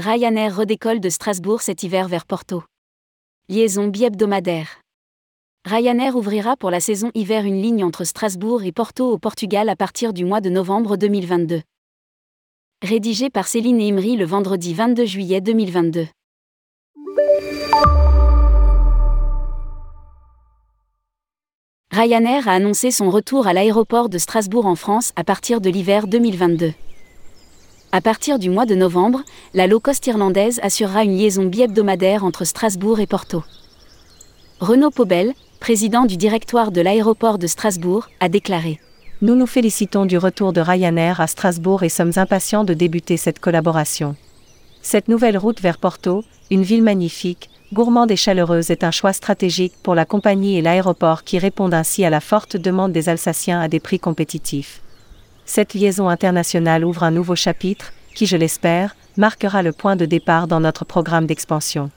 Ryanair redécolle de Strasbourg cet hiver vers Porto. Liaison bi-hebdomadaire. Ryanair ouvrira pour la saison hiver une ligne entre Strasbourg et Porto au Portugal à partir du mois de novembre 2022. Rédigé par Céline Imri le vendredi 22 juillet 2022. Ryanair a annoncé son retour à l'aéroport de Strasbourg en France à partir de l'hiver 2022. À partir du mois de novembre, la low-cost irlandaise assurera une liaison bi-hebdomadaire entre Strasbourg et Porto. Renaud Pobel, président du directoire de l'aéroport de Strasbourg, a déclaré Nous nous félicitons du retour de Ryanair à Strasbourg et sommes impatients de débuter cette collaboration. Cette nouvelle route vers Porto, une ville magnifique, gourmande et chaleureuse est un choix stratégique pour la compagnie et l'aéroport qui répondent ainsi à la forte demande des Alsaciens à des prix compétitifs. Cette liaison internationale ouvre un nouveau chapitre, qui je l'espère, marquera le point de départ dans notre programme d'expansion.